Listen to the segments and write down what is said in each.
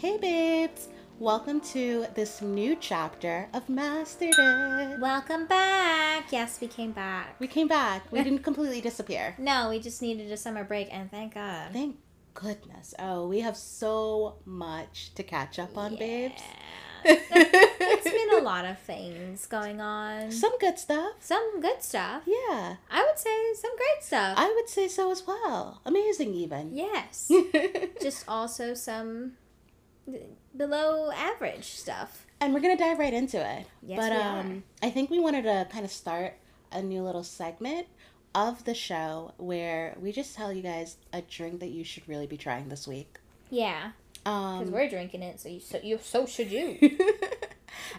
Hey, babes! Welcome to this new chapter of Mastered It. Welcome back. Yes, we came back. We came back. We didn't completely disappear. No, we just needed a summer break, and thank God. Thank goodness. Oh, we have so much to catch up on, babes. it's been a lot of things going on. Some good stuff. Some good stuff. Yeah. I would say some great stuff. I would say so as well. Amazing, even. yes. just also some below average stuff. and we're gonna dive right into it. Yes, but we um, I think we wanted to kind of start a new little segment of the show where we just tell you guys a drink that you should really be trying this week. Yeah, because Um, we're drinking it, so you so you so should you.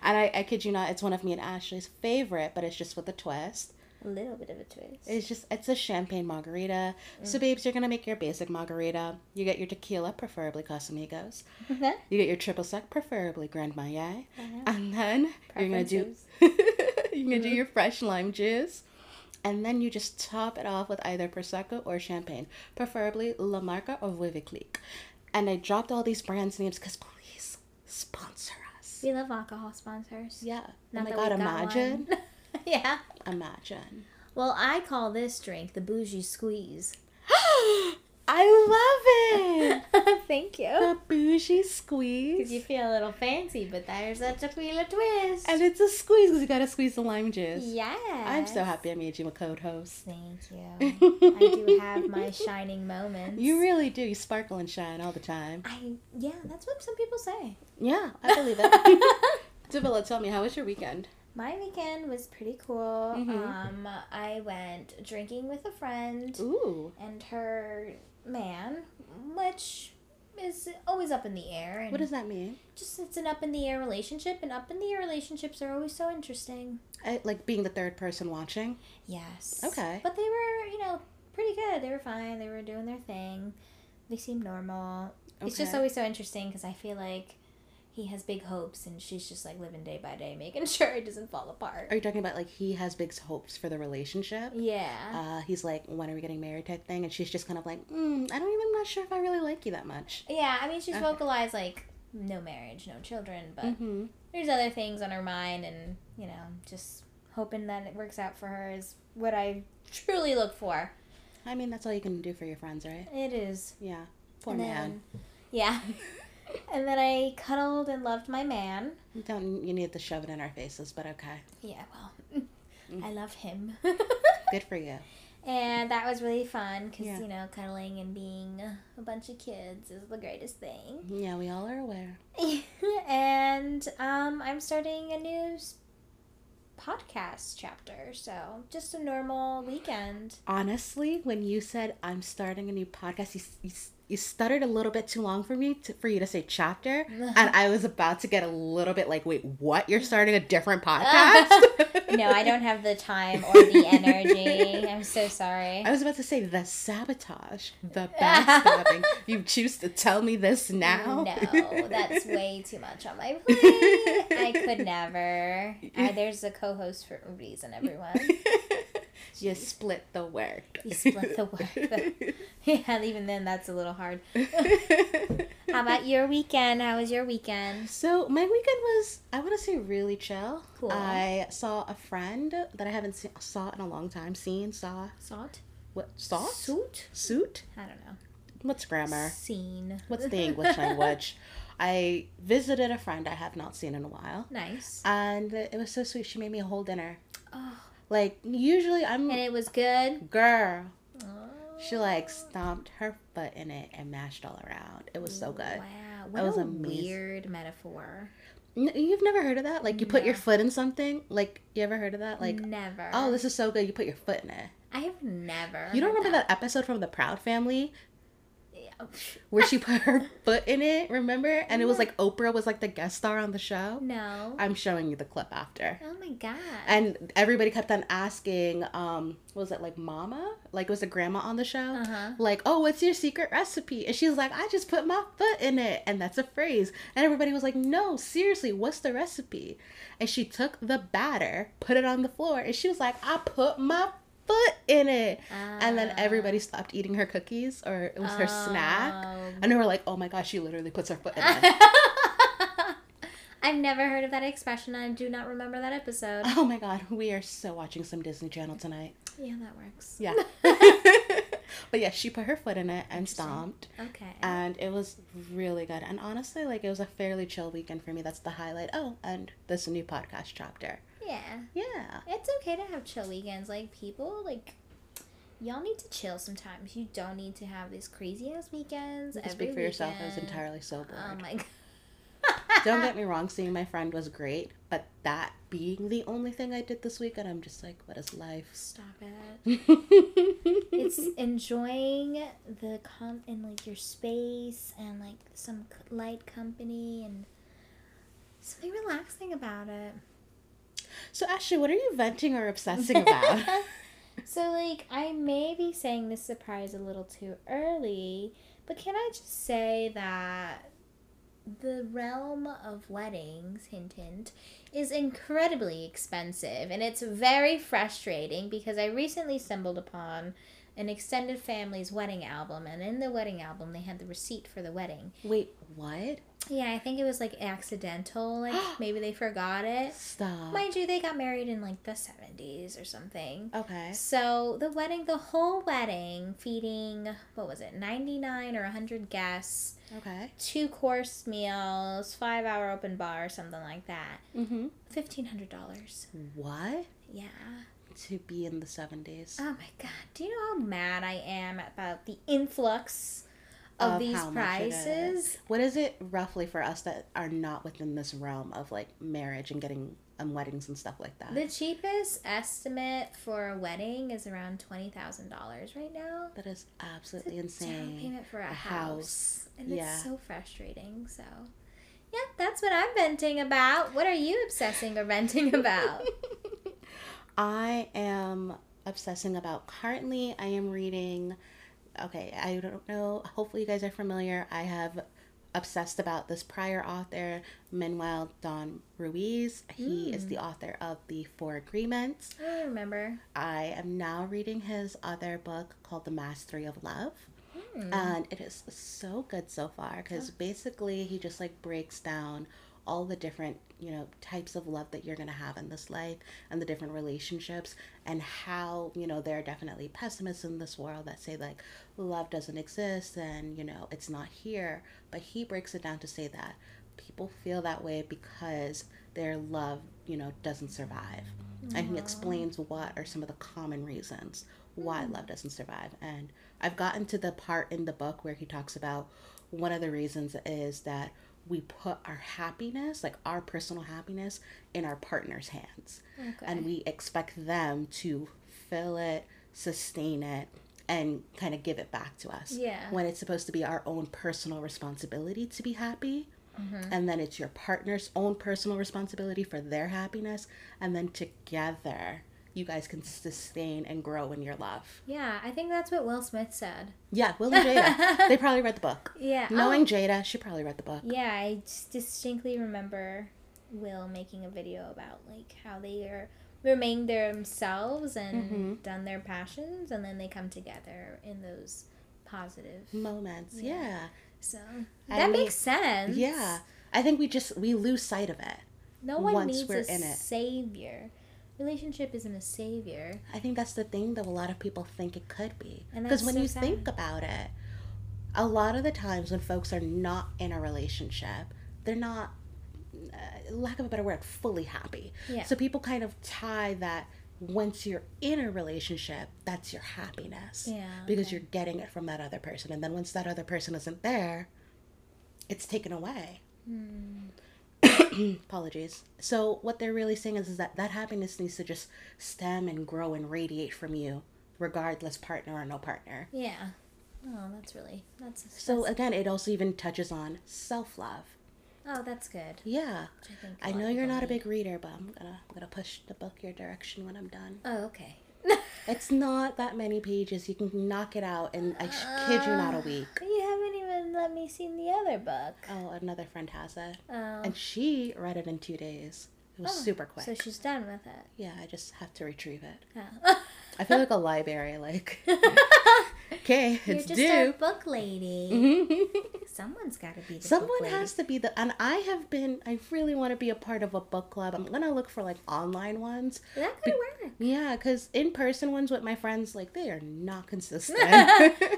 and I, I kid you not, it's one of me and Ashley's favorite, but it's just with a twist. A little bit of a twist. It's just it's a champagne margarita. So mm. babes, you're gonna make your basic margarita. You get your tequila, preferably Casamigos. Mhm. You get your triple sec, preferably Grand Marnier. Mm-hmm. And then you're gonna do you're gonna do mm-hmm. your fresh lime juice. And then you just top it off with either prosecco or champagne, preferably La Marca or Veuve Clicquot. And I dropped all these brands names because please sponsor us. We love alcohol sponsors. Yeah. oh Not my god, imagine. yeah. Imagine. Well, I call this drink the bougie squeeze. I love it. Thank you. the bougie Because squeeze. you feel a little fancy, but there's a tequila twist. and it's a squeeze because you gotta squeeze the lime juice. yeah. I'm so happy I made you a code host. Thank you. I do have my shining moments. You really do. You sparkle and shine all the time. I yeah, that's what some people say. Yeah, I believe it. Davila, tell me, how was your weekend? My weekend was pretty cool. Mhm. Um, I went drinking with a friend Ooh. and her man, which is always up in the air. And What does that mean? just it's an up in the air relationship, and up in the air relationships are always so interesting. I, like being the third person watching. Yes. Okay. But they were, you know, pretty good. They were fine. They were doing their thing. They seemed normal. It's just always so interesting because I feel like he has big hopes and she's just like living day by day, making sure it doesn't fall apart. Are you talking about like he has big hopes for the relationship? Yeah. Uh, he's like, when are we getting married type thing, and she's just kind of like, mm, I don't even not sure if I really like you that much. yeah, I mean, she's Okay. vocalized like no marriage, no children, but Mm-hmm. there's other things on her mind, and you know, just hoping that it works out for her is what I truly look for. I mean, that's all you can do for your friends, right? It is. Yeah. Poor and man. Then, yeah. and then I cuddled and loved my man. Don't you need to shove it in our faces, but okay. Yeah, well, I love him. Good for you. and that was really fun because, Yeah. you know, cuddling and being a bunch of kids is the greatest thing. Yeah, we all are aware. and um, I'm starting a new podcast chapter. So just a normal weekend. Honestly, when you said I'm starting a new podcast, you, you, you stuttered a little bit too long for me to, for you to say chapter, and I was about to get a little bit like, wait, what? You're starting a different podcast? no, I don't have the time or the energy. I'm so sorry. I was about to say the sabotage, the backstabbing. you choose to tell me this now? No, that's way too much on my plate. I could never. Uh, there's a co-host for a reason, everyone. You split the work. You split the work. yeah, even then, that's a little hard. How about your weekend? How was your weekend? So my weekend was, I want to say, really chill. Cool. I saw a friend that I haven't seen, saw in a long time. Seen, saw, Salt? what? Saw? Suit? Suit? I don't know. What's grammar? Seen. What's the English language? I visited a friend I have not seen in a while, Nice. and it was so sweet. She made me a whole dinner. Oh, Like usually, I'm and it was good. girl. Oh, She like stomped her foot in it and mashed all around. It was so good. Wow, what was a amazing. weird metaphor. You've never heard of that? Like you put your foot in something? Like you ever heard of that? Like never. oh, this is so good. You put your foot in it. I have never. You don't remember that episode from the Proud Family. where she put her foot in it? Remember? And it was like Oprah was like the guest star on the show. No. I'm showing you the clip after. oh my god. And everybody kept on asking, um, was it like Mama? Like was it Grandma on the show? Uh-huh. Like, oh, what's your secret recipe? And she's like, I just put my foot in it, and that's a phrase. And everybody was like, No, seriously, what's the recipe? And she took the batter, put it on the floor, and she was like, I put my foot in it. and then Ah. everybody stopped eating her cookies or it was her snack. Oh. And they were like, oh my gosh, she literally puts her foot in it. I've never heard of that expression. I do not remember that episode. oh my god, we are so watching some Disney Channel tonight. Yeah, that works. Yeah. but yeah, she put her foot in it and stomped. Okay. And it was really good. And honestly, like it was a fairly chill weekend for me. That's the highlight. Oh, and this new podcast chapter. Yeah. Yeah. It's okay to have chill weekends. Like people, like y'all need to chill sometimes. You don't need to have these crazy ass weekends. You every speak for yourself. I was entirely so bored. Oh my god. Don't get me wrong, seeing my friend was great, but that being the only thing I did this weekend, I'm just like, what is life? Stop it. It's enjoying the com in like your space and like some light company and something relaxing about it. So, Ashley, what are you venting or obsessing about? So, like, I may be saying this surprise a little too early, but can I just say that the realm of weddings, hint, hint, is incredibly expensive and it's very frustrating because I recently stumbled upon an extended family's wedding album, and in the wedding album, they had the receipt for the wedding. Wait, what? Yeah, I think it was like accidental, like maybe they forgot it. Stop. Mind you, they got married in like the 70s or something. okay. So the wedding, the whole wedding, feeding what was it, ninety nine or hundred guests, Okay. two course meals, five hour open bar, something like that. Mm-hmm. Fifteen hundred dollars. What? Yeah. To be in the 70s. Oh my god. Do you know how mad I am about the influx of, Of these prices? What is it roughly for us that are not within this realm of like marriage and getting um, weddings and stuff like that? The cheapest estimate for a wedding is around twenty thousand dollars right now. that is absolutely It's a down insane. payment for a, A house. house. And Yeah. it's so frustrating. So, yeah, that's what I'm venting about. What are you obsessing or venting about? I am obsessing about currently I am reading okay, I don't know, hopefully you guys are familiar. I have obsessed about this prior author, Manuel Don Ruiz. He is the author of The Four Agreements. I remember. I am now reading his other book called The Mastery of Love. Hmm. And it is so good so far because basically he just like breaks down all the different, you know, types of love that you're going to have in this life and the different relationships and how, you know, there are definitely pessimists in this world that say like love doesn't exist and, you know, it's not here. But he breaks it down to say that people feel that way because their love, you know, doesn't survive. And he explains what are some of the common reasons why hmm. love doesn't survive. And I've gotten to the part in the book where he talks about one of the reasons is that we put our happiness, like our personal happiness, in our partner's hands. Okay. And we expect them to fill it, sustain it, and kind of give it back to us. Yeah. When it's supposed to be our own personal responsibility to be happy. Mm-hmm. And then it's your partner's own personal responsibility for their happiness. And then together, you guys can sustain and grow in your love. yeah, I think that's what Will Smith said. Yeah, Will and Jada. they probably read the book. Yeah. Knowing oh, Jada, she probably read the book. yeah, I distinctly remember Will making a video about like how they are remain themselves and Mhm. done their passions and then they come together in those positive Moments. Yeah. Yeah. so I that mean, makes sense Yeah. I think we just we lose sight of it. no one once needs we're a in it. savior relationship isn't a savior I think that's the thing that a lot of people think it could be. And Because when so you sad. think about it, a lot of the times when folks are not in a relationship, they're not, uh, lack of a better word, fully happy. Yeah. So people kind of tie that once you're in a relationship, that's your happiness. Yeah, Because okay. you're getting it from that other person. And then once that other person isn't there, it's taken away. Hmm. Apologies. So what they're really saying is, is that that happiness needs to just stem and grow and radiate from you, regardless partner or no partner. yeah oh that's really that's So that's- again, it also even touches on self love. oh that's good Yeah, I, I know you're not a big reader, but I'm gonna I'm gonna push the book your direction when I'm done. oh okay It's not that many pages. You can knock it out, and I sh- kid you not a week. You haven't even let me see the other book. Oh, another friend has it, Oh. and she read it in two days. It It was Oh, super quick. So she's done with it. yeah, I just have to retrieve it. Oh. I feel like a library. Like, okay, You're it's just due. a book lady. Mm-hmm. Someone's got to be the book Someone has to be the, and I have been. I really want to be a part of a book club. I'm gonna look for like online ones. That could work. Yeah, because in person ones with my friends, like they are not consistent.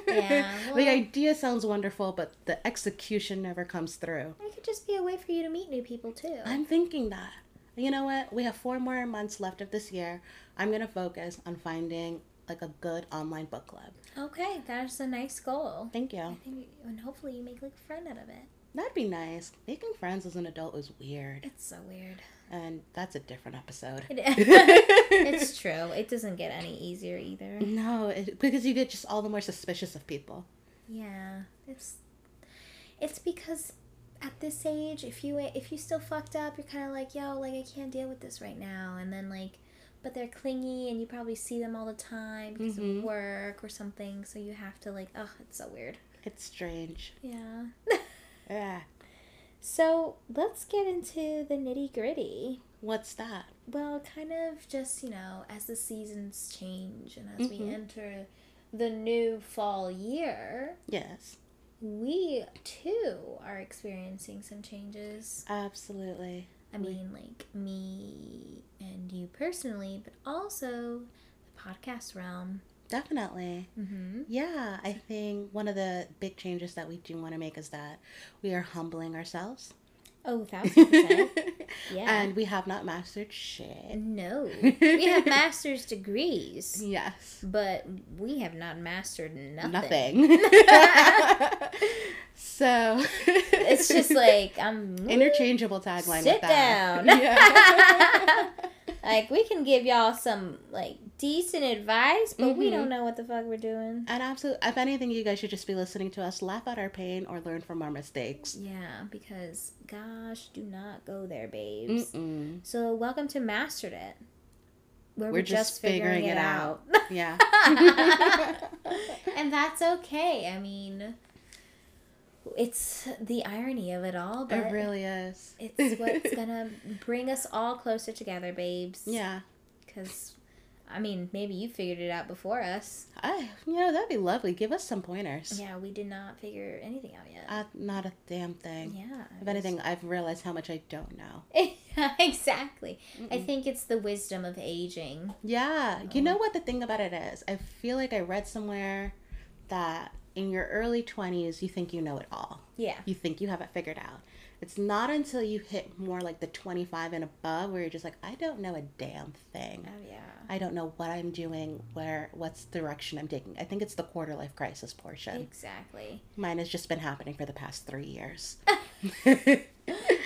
Yeah, the idea sounds wonderful, but the execution never comes through. It could just be a way for you to meet new people too. I'm thinking that. You know what? We have four more months left of this year. I'm gonna focus on finding like a good online book club. Okay, that's a nice goal. Thank I you. think, and hopefully you make like a friend out of it. That'd be nice. Making friends as an adult is weird, It's so weird. and that's a different episode. It, it's true. It doesn't get any easier either. No, it, because you get just all the more suspicious of people. Yeah, it's it's because at this age, if you if you still fucked up, you're kind of like, yo, like I can't deal with this right now, and then like, but they're clingy, and you probably see them all the time because Mhm. of work or something, so you have to like, oh, it's so weird. It's strange. Yeah. Yeah. so let's get into the nitty gritty. What's that? Well, kind of just, you know, as the seasons change and as we Mhm. enter the new fall year, Yes, we too are experiencing some changes. absolutely. I mean, like me and you personally, but also the podcast realm. Definitely. Mm-hmm. Yeah, I think one of the big changes that we do want to make is that we are humbling ourselves. Oh, thousand percent. Yeah. And we have not mastered shit. no, we have master's degrees, Yes. but we have not mastered nothing. Nothing. so It's just like I'm interchangeable tagline Sit with that. down. Yeah. like we can give y'all some like decent advice, but we Mhm. don't know what the fuck we're doing. and absolutely, if anything, you guys should just be listening to us, laugh at our pain, or learn from our mistakes. Yeah, because gosh, do not go there, babes. Mm-mm. So welcome to Mastered It. Where We're just figuring it out. Yeah. and that's okay. I mean, it's the irony of it all, but it really is. it's what's gonna bring us all closer together, babes. Yeah. Because, I mean, maybe you figured it out before us. I, you know, that'd be lovely. Give us some pointers. Yeah, we did not figure anything out yet. Uh, not a damn thing. yeah. If anything, I've realized how much I don't know. exactly. I Mm-mm. think it's the wisdom of aging. Yeah. You know what the thing about it is? I feel like I read somewhere that in your early 20s, you think you know it all. Yeah. You think you have it figured out. It's not until you hit more like the 25 and above where you're just like, I don't know a damn thing. Oh, yeah. I don't know what I'm doing, where, what's the direction I'm taking. I think it's the quarter life crisis portion. Exactly. Mine has just been happening for the past three years.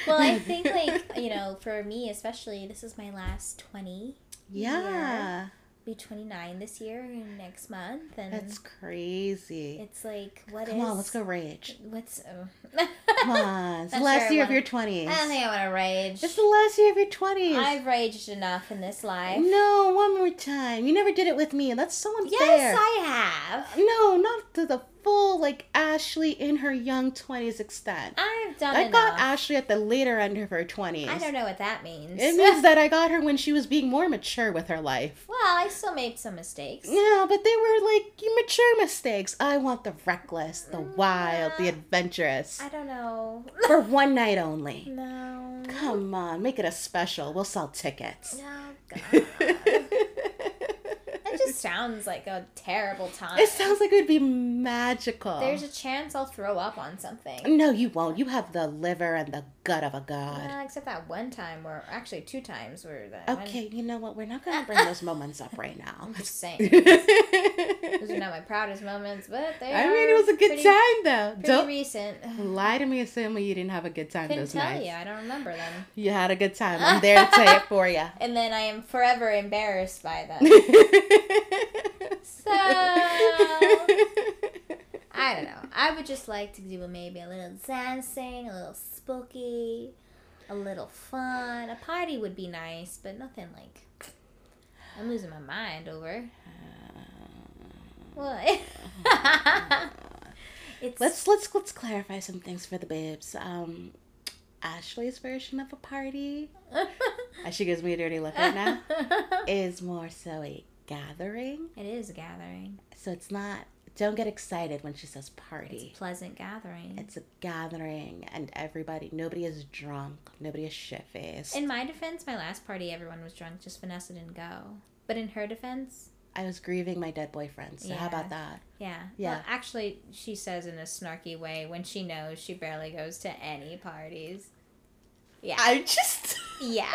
Well, I think, like, you know, for me especially, this is my last 20. yeah, Be 29 this year and next month. And that's crazy. it's like, what Come is- on, let's go rage. What's. Oh. Come on, it's the last sure year of your 20s. I don't think I want to rage. It's the last year of your 20s. I've raged enough in this life. No, one more time. You never did it with me, and that's so unfair. Yes, I have. No, not to the full, like, Ashley in her young 20s extent. I've done I enough. got Ashley at the later end of her 20s. I don't know what that means. It means that I got her when she was being more mature with her life. well, I still made some mistakes. Yeah, but they were like mature mistakes. I want the reckless, the mm, wild, the adventurous. I don't know. For one night only. no. Come on, make it a special. We'll sell tickets. No, God. Just sounds like a terrible time. It sounds like it would be magical. There's a chance I'll throw up on something. No, you won't. You have the liver and the gut of a god. Uh, except that one time where, actually two times where one- Okay, you know what? We're not going to bring those moments up right now. I'm just saying. Those are not my proudest moments, but they I mean, it was a good pretty, time, though. Pretty Don't recent. lie to me assuming you didn't have a good time Couldn't those tell nights. you. I don't remember them. You had a good time. I'm there to say it for you. And then I am forever embarrassed by them. So I don't know. I would just like to do maybe a little dancing, a little spooky, a little fun. A party would be nice, but nothing like I'm losing my mind over. What? it's let's let's let's clarify some things for the babes. Um, Ashley's version of a party as she gives me a dirty look right now, is more so a gathering. it is a gathering. So it's not. Don't get excited when she says party. It's a pleasant gathering. It's a gathering, and everybody. Nobody is drunk. Nobody is shit faced. In my defense, my last party, everyone was drunk. Just Vanessa didn't go. But in her defense, I was grieving my dead boyfriend. So how about that? yeah. Yeah. Well, actually, she says in a snarky way when she knows she barely goes to any parties. Yeah. I just. yeah.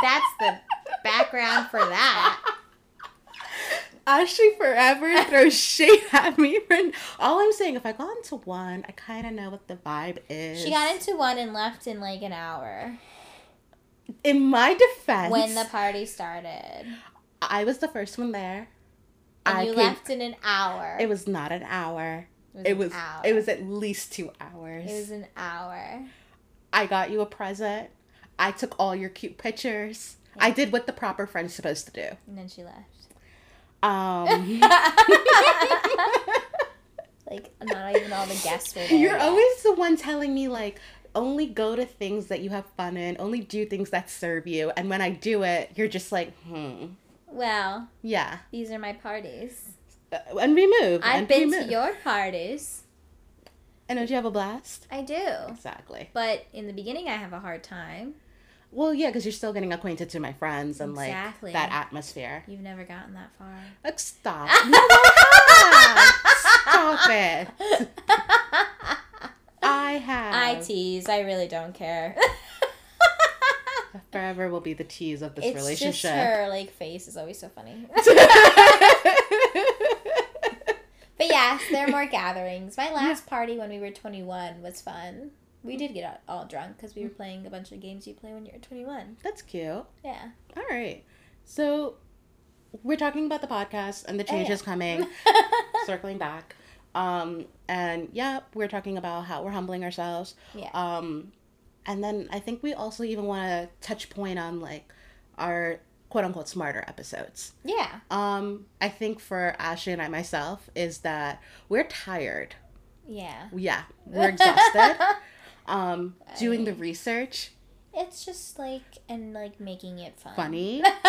That's the background for that. Ashley forever throws shade at me for all I'm saying. If I go into one, I kind of know what the vibe is. She got into one and left in like an hour In my defense, when the party started. I was the first one there. And I you came- left in an hour. It was not an hour. It was. hour. It was at least two hours. It was an hour. I got you a present. I took all your cute pictures. I did what the proper friend's supposed to do. And then she left. Um, Like not even all the guests were there. you're yet. always the one telling me like only go to things that you have fun in, only do things that serve you. And when I do it, you're just like, hmm, Well, yeah. these are my parties. Uh, And we move. I've been we to your parties. And don't you have a blast? I do. Exactly. But in the beginning, I have a hard time. Well, yeah, because you're still getting acquainted to my friends and Exactly. like that atmosphere. You've never gotten that far. Like, stop. No, I have. Stop it. I have. I tease. I really don't care. Forever will be the tease of this it's relationship. just her like face is always so funny. but yes, there are more gatherings. My last party when we were 21 was fun. We did get all- all drunk because we were playing a bunch of games you play when you're 21. That's cute. Yeah. All right. So we're talking about the podcast and the Oh, yeah. changes coming, circling back. Um, and yeah, we're talking about how we're humbling ourselves. Yeah. Um, and then I think we also even want to touch point on like our quote unquote smarter episodes. yeah. Um, I think for Ashley and I myself is that we're tired. Yeah. Yeah, we're exhausted. um, doing the research, It's just like and like making it fun. funny.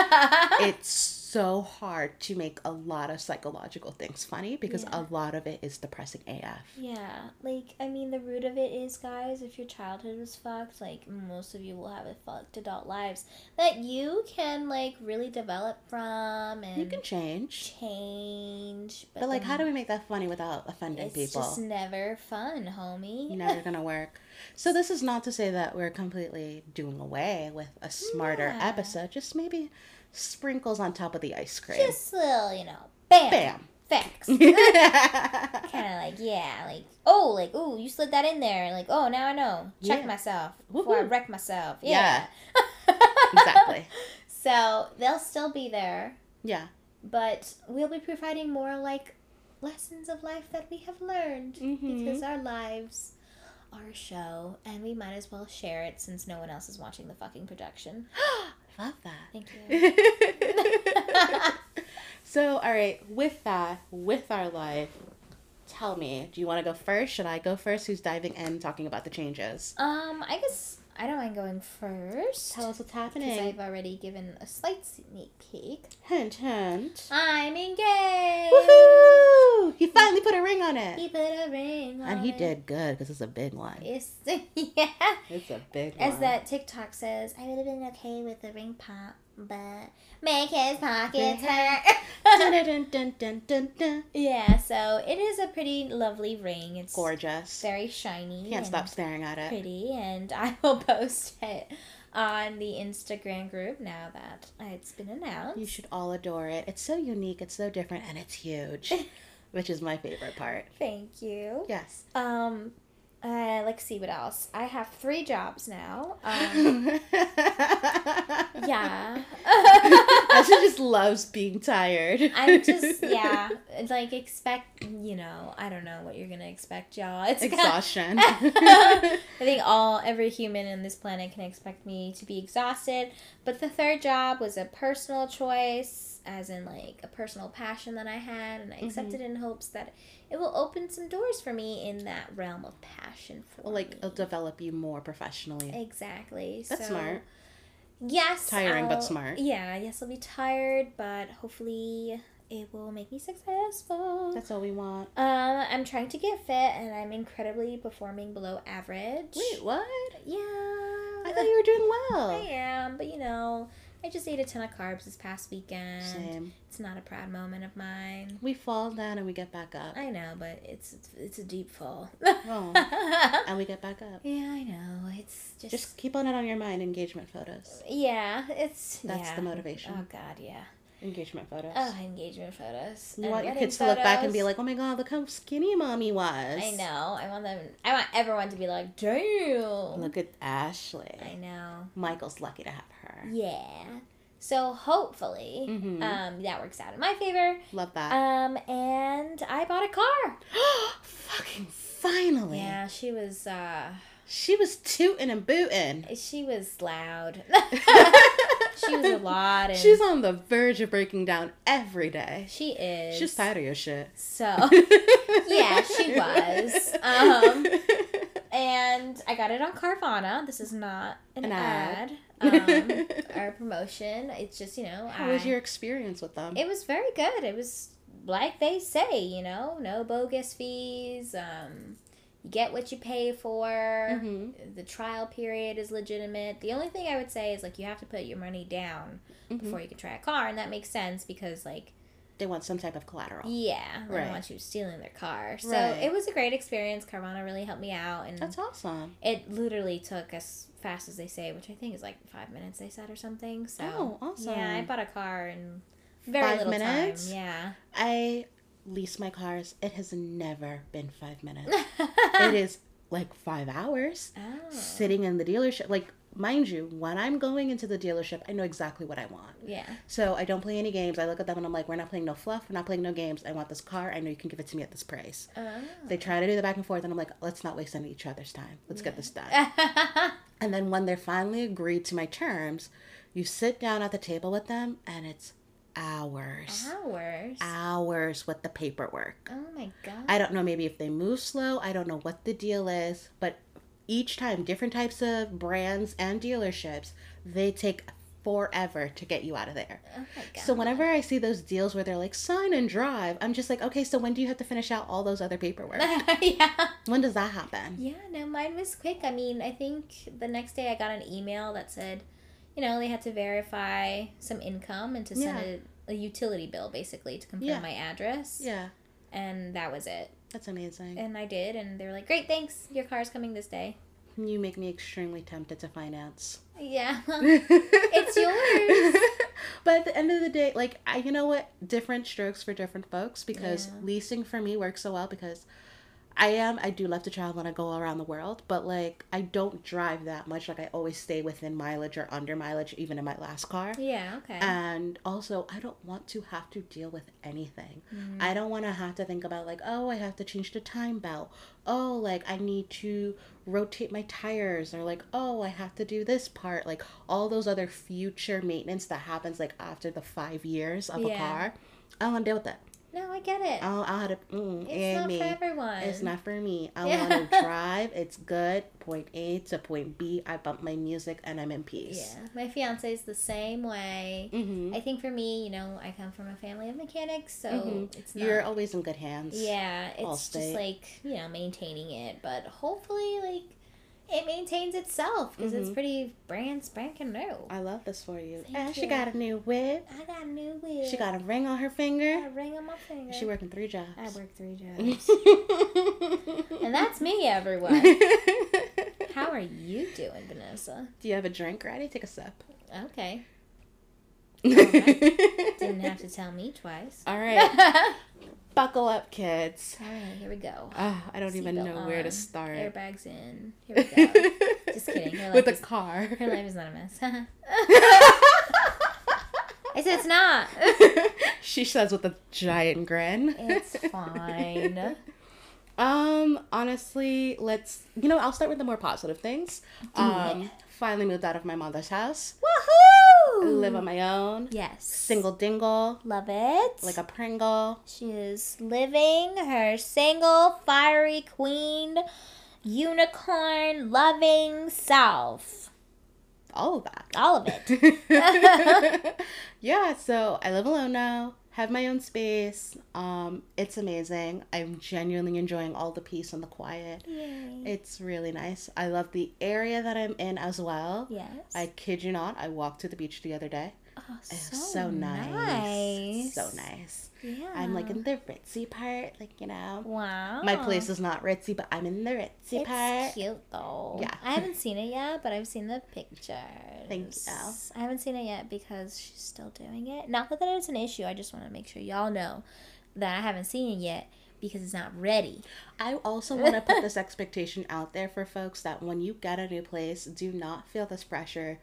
it's so hard to make a lot of psychological things funny because Yeah. a lot of it is depressing AF. Yeah, like I mean, the root of it is, guys, if your childhood was fucked, like most of you will have a fucked adult lives that you can like really develop from and You can change. change. But like, how do we make that funny without offending It's people? It's just never fun, homie. Never gonna work. So this is not to say that we're completely doing away with a smarter Yeah. episode. Just maybe sprinkles on top of the ice cream. Just little, you know, bam, Bam. facts. kind of like yeah, like oh, like oh, you slid that in there, like oh, now I know. Check Yeah. myself before I wreck myself. Yeah. Yeah, Exactly. So they'll still be there, Yeah. but we'll be providing more like lessons of life that we have learned Mhm. because our lives are a show, and we might as well share it since no one else is watching the fucking production. Love that. Thank you. so, all right, with that, with our life, tell me, do you want to go first? Should I go first? Who's diving in talking about the changes? um, I guess I don't mind going first. Tell us what's happening. because. I've already given a slight sneak peek. Hint, hint. I'm engaged. Woohoo! He finally put a ring on it. He put a ring on it. and he it. did good because it's a big one. It's yeah. It's a big As one. As that TikTok says, I would have been okay with the ring pop, but make his pockets hurt. dun, dun, dun, dun, dun, dun. yeah, so it is a pretty lovely ring. It's Gorgeous. very shiny. Can't stop staring at it. Pretty, and I will post it on the Instagram group now that it's been announced. You should all adore it. It's so unique, it's so different, and it's huge, which is my favorite part. Thank you. Yes. Um, uh, let's see what else. I have three jobs now. Um, yeah. Ashley just loves being tired. I'm just yeah, like expect you know I don't know what you're gonna expect, y'all. It's exhaustion. I think all every human on this planet can expect me to be exhausted. But the third job was a personal choice, as in like a personal passion that I had, and I Mm-hmm. accepted in hopes that it will open some doors for me in that realm of passion for like me. it'll develop you more professionally. Exactly. That's so, smart. Yes. Tiring but I'll- smart. Yeah, yes, I'll be tired, but hopefully it will make me successful. That's all we want. Um, I'm trying to get fit, and I'm incredibly performing below average. Wait, what? Yeah. I thought you were doing well. I am, but you know, I just ate a ton of carbs this past weekend. Same. It's not a proud moment of mine. We fall down and we get back up. I know, but it's it's, a deep fall. Oh, and we get back up. yeah, I know. It's just, Just keep on it on your mind. Engagement photos. yeah, it's That's yeah. the motivation. Oh God, yeah. Engagement photos. Oh, engagement photos. you and want your kids to look back and be like, "Oh my god, look how skinny mommy was." I know. I want them. I want everyone to be like, damn. Look at Ashley. I know. Michael's lucky to have Yeah. So hopefully, Mhm. um, that works out in my favor. Love that. Um, and I bought a car. Fucking finally. Yeah, she was. uh She was tooting and booting. She was loud. she was a lot. And She's on the verge of breaking down every day. She is. She's tired of your shit. So yeah, she was. Um, and I got it on Carvana. This is not an, An ad. ad. Um, or promotion. It's just you know. How was your experience with them? It was very good. It was like they say, you know, no bogus fees. Um, you get what you pay for. Mhm. The trial period is legitimate. The only thing I would say is like you have to put your money down Mhm. before you can try a car, and that makes sense because like They want some type of collateral. yeah, they Right. don't want you stealing their car. So Right. it was a great experience. Carvana really helped me out, and That's awesome. it literally took as fast as they say, which I think is like five minutes. They said or something. So Oh, awesome. Yeah, I bought a car in very Five little minutes? time. Yeah. I lease my cars. It has never been five minutes. it is like five hours Oh. sitting in the dealership. Like, mind you, when I'm going into the dealership, I know exactly what I want. Yeah. So I don't play any games. I look at them and I'm like, we're not playing no fluff. We're not playing no games. I want this car. I know you can give it to me at this price. Oh. They try to do the back and forth, and I'm like, let's not waste any each other's time. Let's get this done. And then when they're finally agreed to my terms, you sit down at the table with them, and it's hours, Hours. hours with the paperwork. Oh my god. I don't know, maybe if they move slow, I don't know what the deal is, but each time, different types of brands and dealerships, they take forever to get you out of there. oh my god. So whenever I see those deals where they're like sign and drive, I'm just like, okay, so when do you have to finish out all those other paperwork? yeah. when does that happen? Yeah, no, mine was quick. I mean, I think the next day I got an email that said, you know, they had to verify some income and to send Yeah. a, a utility bill basically to confirm Yeah. my address. Yeah, And that was it. That's amazing. And I did, and they were like, great, thanks. Your car's coming this day. You make me extremely tempted to finance. Yeah. it's yours. but at the end of the day, like I, you know what, different strokes for different folks. Because Yeah. leasing for me works so well because I am I do love to travel and I go around the world, but like I don't drive that much. Like I always stay within mileage or under mileage, even in my last car. Yeah, okay. And also, I don't want to have to deal with anything. Mm. I don't want to have to think about, like, oh, I have to change the time belt. Oh, like, I need to rotate my tires. Or, like, oh, I have to do this part. Like, all those other future maintenance that happens, like, after the five years of a Yeah. car. I don't want to deal with that. No, I get it. I'll, I'll have to, mm, it's not me. for everyone. It's not for me. I Yeah. want to drive. It's good. Point A to point B. I bump my music and I'm in peace. Yeah, my fiance is the same way. Mm-hmm. I think for me, you know, I come from a family of mechanics, so Mhm. it's not. You're always in good hands. yeah, it's just like you know maintaining it, but hopefully, like it maintains itself because it's Mhm. pretty brand spanking new. I love this for you. Thank and she got a new whip. I got a new wig. She got a ring on her finger. a ring on my finger. She working three jobs. I work three jobs, and that's me, everyone. How are you doing, Vanessa? Do you have a drink ready? Take a sip. Okay, didn't have to tell me twice. All right, buckle up, kids. right, here we go. Ah, I don't even Seatbelt know where to start. Airbags in. Here we go. Just kidding. Her With a is- car. Her life is not a mess. I said it's not. she says with a giant grin. It's fine. Um, honestly, let's. You know, I'll start with the more positive things. Um, finally moved out of my mother's house. Woohoo! Live on my own. Yes. Single dingle, Love it. like a Pringle. She is living her single, fiery queen, unicorn loving self. all of that. All of it. yeah, so I live alone now, have my own space. Um, it's amazing. I'm genuinely enjoying all the peace and the quiet. Yay. It's really nice. I love the area that I'm in as well. Yes. I kid you not, I walked to the beach the other day. Oh, so, so nice. nice. So nice. Yeah. I'm like in the ritzy part, like, you know. Wow. My place is not ritzy, but I'm in the ritzy It's part. cute though. Yeah. I haven't seen it yet, but I've seen the pictures. Thank you. I haven't seen it yet because she's still doing it. Not that it's an issue. I just want to make sure y'all know that I haven't seen it yet because it's not ready. I also want to put this expectation out there for folks that when you get a new place, do not feel this pressure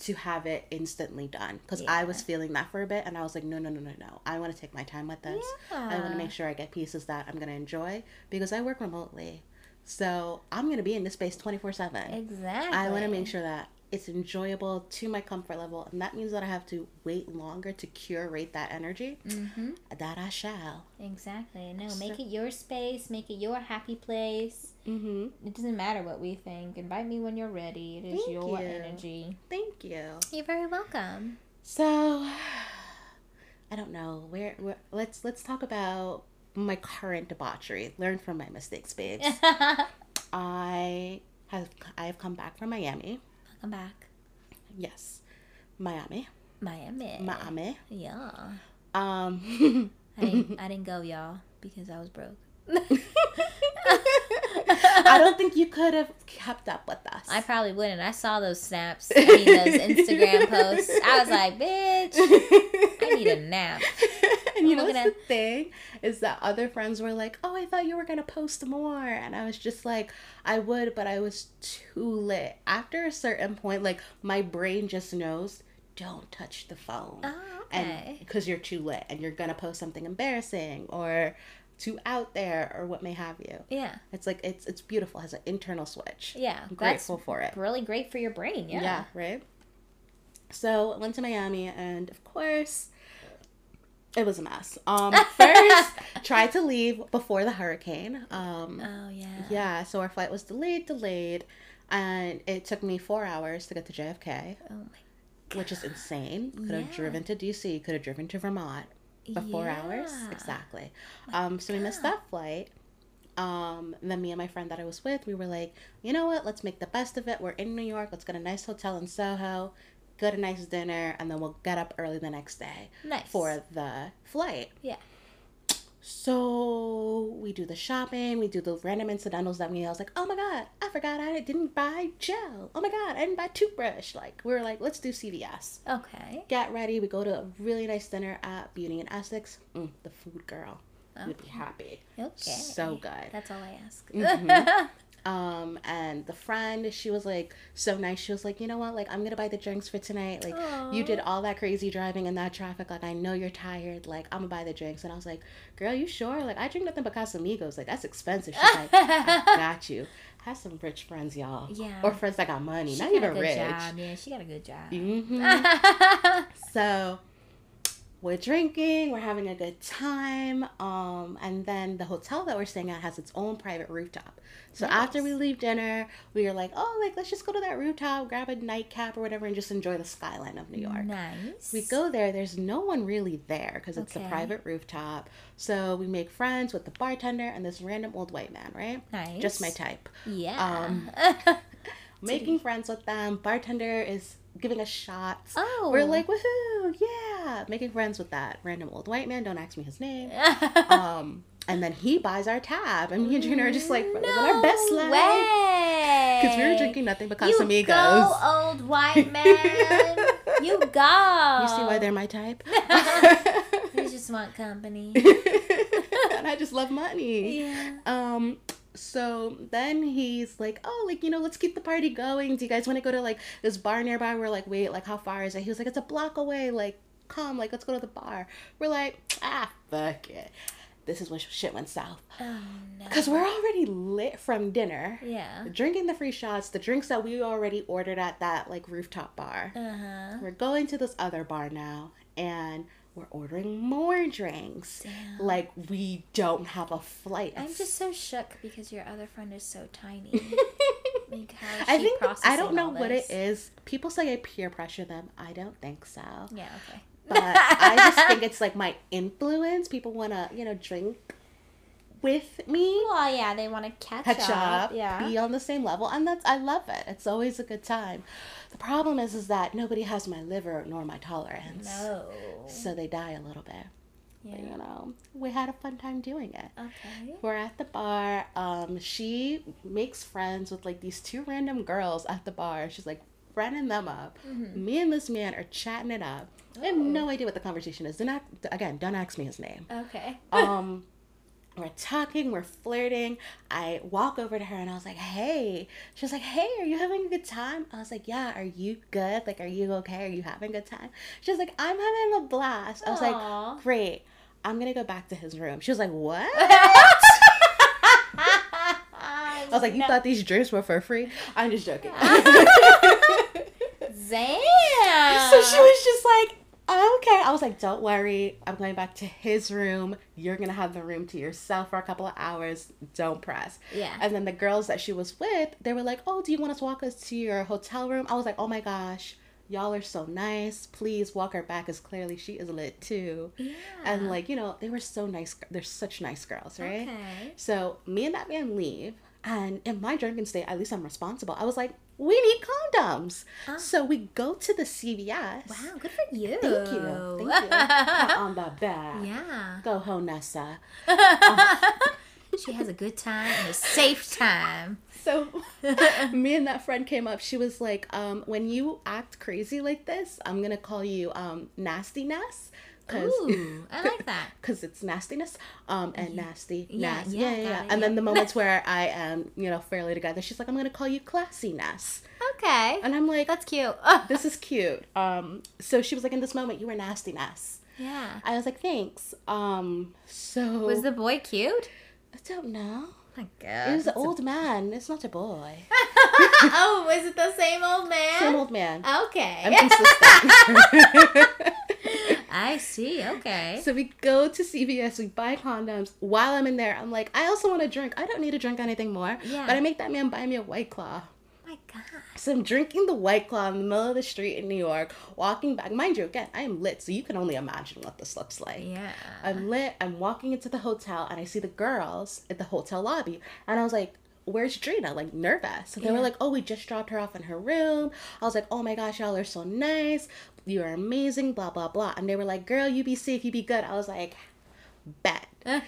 to have it instantly done. Because I was feeling that for a bit and I was like, no, no, no, no, no. I want to take my time with this. Yeah. I want to make sure I get pieces that I'm going to enjoy because I work remotely. So I'm going to be in this space 24 7. Exactly. I want to make sure that it's enjoyable to my comfort level. And that means that I have to wait longer to curate that energy. Mm-hmm. That I shall. Exactly. No, make it your space. Make it your happy place. Mm-hmm. It doesn't matter what we think. Invite me when you're ready. It is Thank your you. energy. Thank you. You're very welcome. So, I don't know where, where. Let's let's talk about my current debauchery. Learn from my mistakes, babes. I have I have come back from Miami. Welcome back. Yes, Miami, Miami. Miami. yeah. Um, I didn't, I didn't go, y'all, because I was broke. I don't think you could have kept up with us. I probably wouldn't. I saw those snaps. I mean, those Instagram posts. I was like, bitch, I need a nap. and you know looking what's at- the thing is that other friends were like, "Oh, I thought you were gonna post more," and I was just like, "I would, but I was too lit." After a certain point, like my brain just knows, don't touch the phone, Oh, and because you're too lit and you're gonna post something embarrassing or too out there or what may have you. Yeah. It's like it's it's beautiful. It has an internal switch. Yeah. I'm grateful for it. really great for your brain. Yeah. Yeah, right. So I went to Miami, and of course, it was a mess. Um, first, tried to leave before the hurricane. Um, Oh, yeah. yeah, so our flight was delayed, delayed, and it took me four hours to get to JFK, Oh, my which is insane. Could have Yeah. driven to DC, could have driven to Vermont, but four hours Yeah. exactly. Um, so we missed that flight. Um, then me and my friend that I was with, we were like, you know what? Let's make the best of it. We're in New York. Let's get a nice hotel in Soho, get a nice dinner, and then we'll get up early the next day Nice. for the flight. Yeah. So we do the shopping, we do the random incidentals that we. I was like, oh my god, I forgot I didn't buy gel. Oh my god, I didn't buy toothbrush. Like we were like, let's do CVS. Okay. Get ready. We go to a really nice dinner at Beauty in Essex. Mm, the food girl. You'd be happy. Okay. So good. That's all I ask. Mhm. Um, and the friend, she was like so nice. She was like, you know what? Like, I'm gonna buy the drinks for tonight. Like, you did all that crazy driving and that traffic. Like, I know you're tired. Like, I'm gonna buy the drinks. And I was like, girl, you sure? Like, I drink nothing but Casamigos. Like, that's expensive. She's like, I got you. Have some rich friends, y'all. Yeah. Or friends that got money, She not got even a good rich. job. Yeah, she got a good job. hmm So we're drinking, we're having a good time. Um, and then the hotel that we're staying at has its own private rooftop. So after we leave dinner, we are like, oh, like let's just go to that rooftop, grab a nightcap or whatever, and just enjoy the skyline of New York. Nice. We go there, there's no one really there because it's Okay. a private rooftop. So we make friends with the bartender and this random old white man, right? Nice. Just my type. Yeah. Um, Making friends with them. Bartender is giving us shots. oh. We're like, woohoo, yeah. Making friends with that random old white man. Don't ask me his name. um, and then he buys our tab. And me and Gina are just like, we're living our best No life. way. Because we were drinking nothing but You Casamigos. go, old white man. you go. You see why they're my type? You just want company. and I just love money. yeah. Um, so then he's like, oh, like, you know, let's keep the party going. Do you guys want to go to like this bar nearby? We're like, wait, like, how far is it? He was like, it's a block away. Like, come, like, let's go to the bar. We're like, ah, fuck it. This is when shit went south. Oh no. Because we're already lit from dinner. Yeah. Drinking the free shots, the drinks that we already ordered at that like rooftop bar. Uh huh. We're going to this other bar now and we're ordering more drinks. Damn. Like we don't have a flight. I'm just so shook because your other friend is so tiny. Like I think I don't know what it is. People say I peer pressure them. I don't think so. Yeah. Okay. But I just think it's like my influence. People want to, you know, drink with me, Well, yeah, they want to catch, catch up. up, Yeah. be on the same level, and that's I love it. It's always a good time. The problem is, is that nobody has my liver nor my tolerance, No. so they die a little bit. Yeah. But, you know, we had a fun time doing it. Okay. We're at the bar. Um, she makes friends with like these two random girls at the bar. She's like friending them up. Me and this man are chatting it up. I have no idea what the conversation is. Do not again. Don't ask me his name. Okay. Um, we're talking. We're flirting. I walk over to her and I was like, "Hey." She was like, "Hey, are you having a good time?" I was like, "Yeah." Are you good? Like, are you okay? Are you having a good time? She was like, "I'm having a blast." I was like, "Great." I'm gonna go back to his room. She was like, "What?" I was like, you thought these drinks were for free? I'm just joking. Damn. so she was just like, Oh, okay. I was like, don't worry. I'm going back to his room. You're going to have the room to yourself for a couple of hours. Don't press. Yeah. And then the girls that she was with, they were like, oh, do you want us to walk us to your hotel room? I was like, oh my gosh. Y'all are so nice. Please walk her back because clearly she is lit too. Yeah. And like, you know, they were so nice. They're such nice girls, right? Okay. So me and that man leave, and in my drunken state, at least I'm responsible. I was like, we need condoms. Ah. So we go to the CVS. Wow, good for you. Thank you. Thank you. Pat on the back. yeah. Go home, Nessa. She has a good time and a safe time. So me and that friend came up. She was like, um, when you act crazy like this, I'm gonna call you um nastiness. Cause, Ooh, I like that. Cause it's nastiness, um, and nasty, Yeah, nasty, yeah, yeah, yeah, yeah. it, And then yeah. the moments where I am, you know, fairly together, she's like, I'm gonna call you classiness, Okay. and I'm like, That's cute. this is cute. Um, so she was like, in this moment, you were nastiness. yeah. I was like, thanks. Um, so Was the boy cute? I don't know. my God. It was an old man. It's not a boy. oh, was it the same old man? Same old man. Okay. I'm consistent. I see. Okay. so we go to CVS, we buy condoms. While I'm in there, I'm like, I also want to drink. I don't need to drink anything more. Yeah. But I make that man buy me a White Claw. my God. So I'm drinking the White Claw in the middle of the street in New York, walking back. Mind you, again, I am lit, so you can only imagine what this looks like. Yeah. I'm lit. I'm walking into the hotel, and I see the girls at the hotel lobby, and I was like, "Where's Drina?" Like nervous. And they were like, "Oh, we just dropped her off in her room." I was like, "Oh my gosh, y'all are so nice. You are amazing." Blah blah blah. And they were like, "Girl, you be safe. You be good." I was like, "Bet."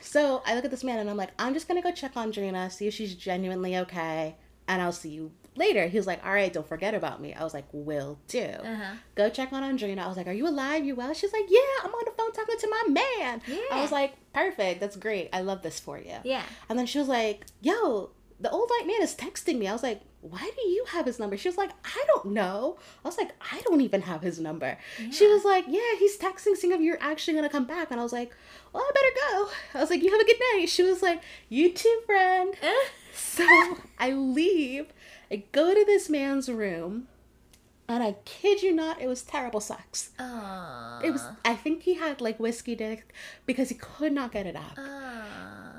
So I look at this man, and I'm like, "I'm just gonna go check on Drina, see if she's genuinely okay, and I'll see you." Later, he was like, "All right, don't forget about me." I was like, "Will do." uh-huh. go check on Andrina. I was like, Are you alive? You well? She's like, Yeah, I'm on the phone talking to my man. I was like, Perfect. That's great. I love this for you. Yeah. And then she was like, Yo, the old white man is texting me. I was like, Why do you have his number? She was like, I don't know. I was like, I don't even have his number. She was like, Yeah, he's texting seeing if you're actually gonna come back. And I was like, Well, I better go. I was like, You have a good night. She was like, You too, friend. So I leave. I go to this man's room. And I kid you not, it was terrible sex. Aw. It was. I think he had like whiskey dick because he could not get it up.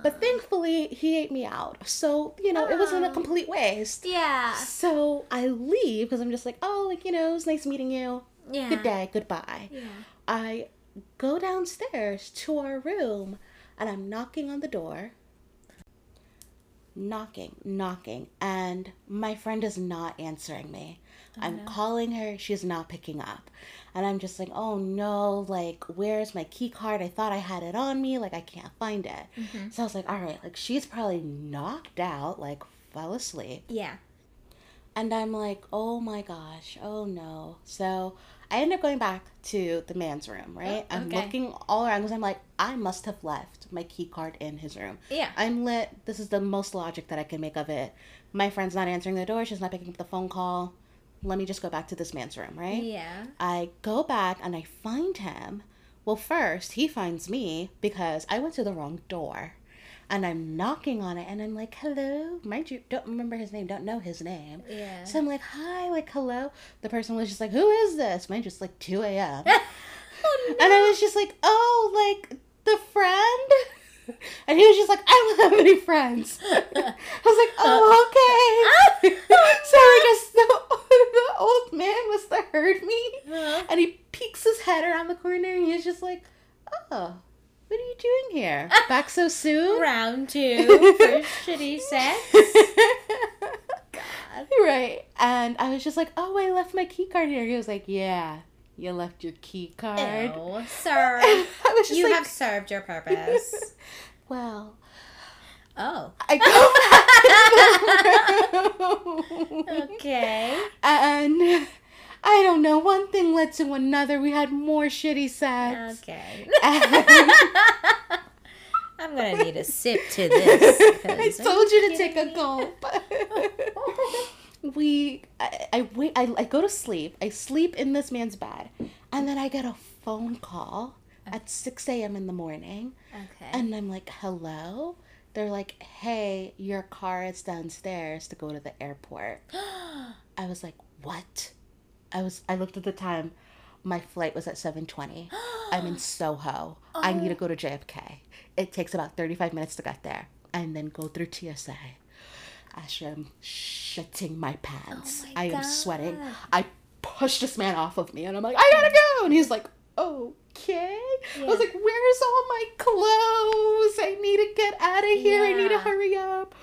But thankfully, he ate me out. So you know, it wasn't a complete waste. yeah. So I leave because I'm just like, oh, like you know, it was nice meeting you. Yeah. Good day, goodbye. Yeah. I go downstairs to our room, and I'm knocking on the door. Knocking, knocking, and my friend is not answering me. Oh, I'm calling her, she's not picking up. And I'm just like, oh no, like, where's my key card? I thought I had it on me, like, I can't find it. Mm-hmm. So I was like, all right, like, she's probably knocked out, like, fell asleep. Yeah. And I'm like, oh my gosh, oh no. So I end up going back to the man's room, right? Oh, I'm looking all around because I'm like, I must have left my key card in his room. Yeah. I'm lit. This is the most logic that I can make of it. My friend's not answering the door. She's not picking up the phone call. Let me just go back to this man's room, right? Yeah. I go back and I find him. Well, first, he finds me because I went to the wrong door. And I'm knocking on it and I'm like, hello. Mind you, don't remember his name, don't know his name. Yeah. So I'm like, hi, like, hello. The person was just like, who is this? Mind you, it's like 2 a.m. oh, no. And I was just like, oh, like, the friend? And he was just like, I don't have any friends. I was like, oh, okay. so I guess the, the old man must have heard me. Uh-huh. And he peeks his head around the corner and he's just like, oh, what are you doing here? Back so soon? Round two for shitty sex. God. right. And I was just like, oh, I left my key card here. He was like, yeah, you left your key card. Ew, sir. I was just You like, have served your purpose. well, Oh. I go back in the room. Okay. And I don't know, one thing led to another. We had more shitty sex. Okay. I'm gonna need a sip to this. I told you to take a gulp. we, I, I wait. I, I go to sleep. I sleep in this man's bed, and then I get a phone call at six a.m. in the morning, Okay. and I'm like, "Hello." They're like, "Hey, your car is downstairs to go to the airport." I was like, "What?" I was. I looked at the time. My flight was at seven twenty. I'm in Soho. I need to go to JFK. It takes about 35 minutes to get there and then go through TSA. I'm shitting my pants. Oh my I am sweating. I push this man off of me and I'm like, I gotta go. And he's like, okay. I was like, where's all my clothes? I need to get out of here. I need to hurry up.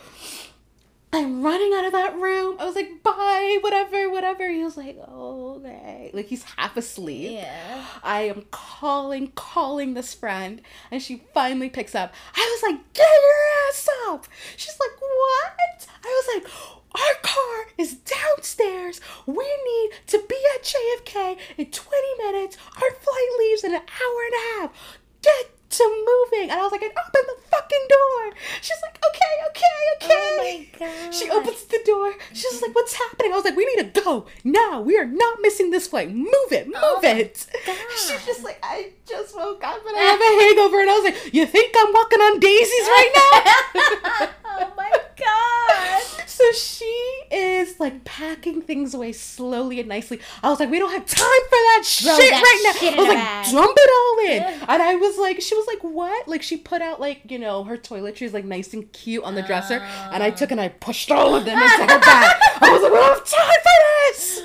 I'm running out of that room. I was like, bye, whatever, whatever. He was like, oh, okay. Like he's half asleep. yeah. I am calling, calling this friend, and she finally picks up. I was like, get your ass up. She's like, what? I was like, our car is downstairs. We need to be at JFK in 20 minutes. Our flight leaves in an hour and a half. Get to moving. And I was like, open the fucking door. She's like, okay, okay, okay. Oh my god. She opens the door. She's like, "What's happening?" I was like, "We need to go now. We are not missing this flight. Move it, oh move Oh it." God. She's just like, "I just woke up and I have a hangover," and I was like, "You think I'm walking on daisies right now?" oh my god. so she is like packing things away slowly and nicely. I was like, "We don't have time for that Throw shit that right now." I was like, bag. "Dump it all in," and I was like, "She was like, what?" Like she put out like you know her toiletries like nice and cute on the dresser, and I took and I pushed all of them into her bag. Ah. I was like, "We don't have time for this."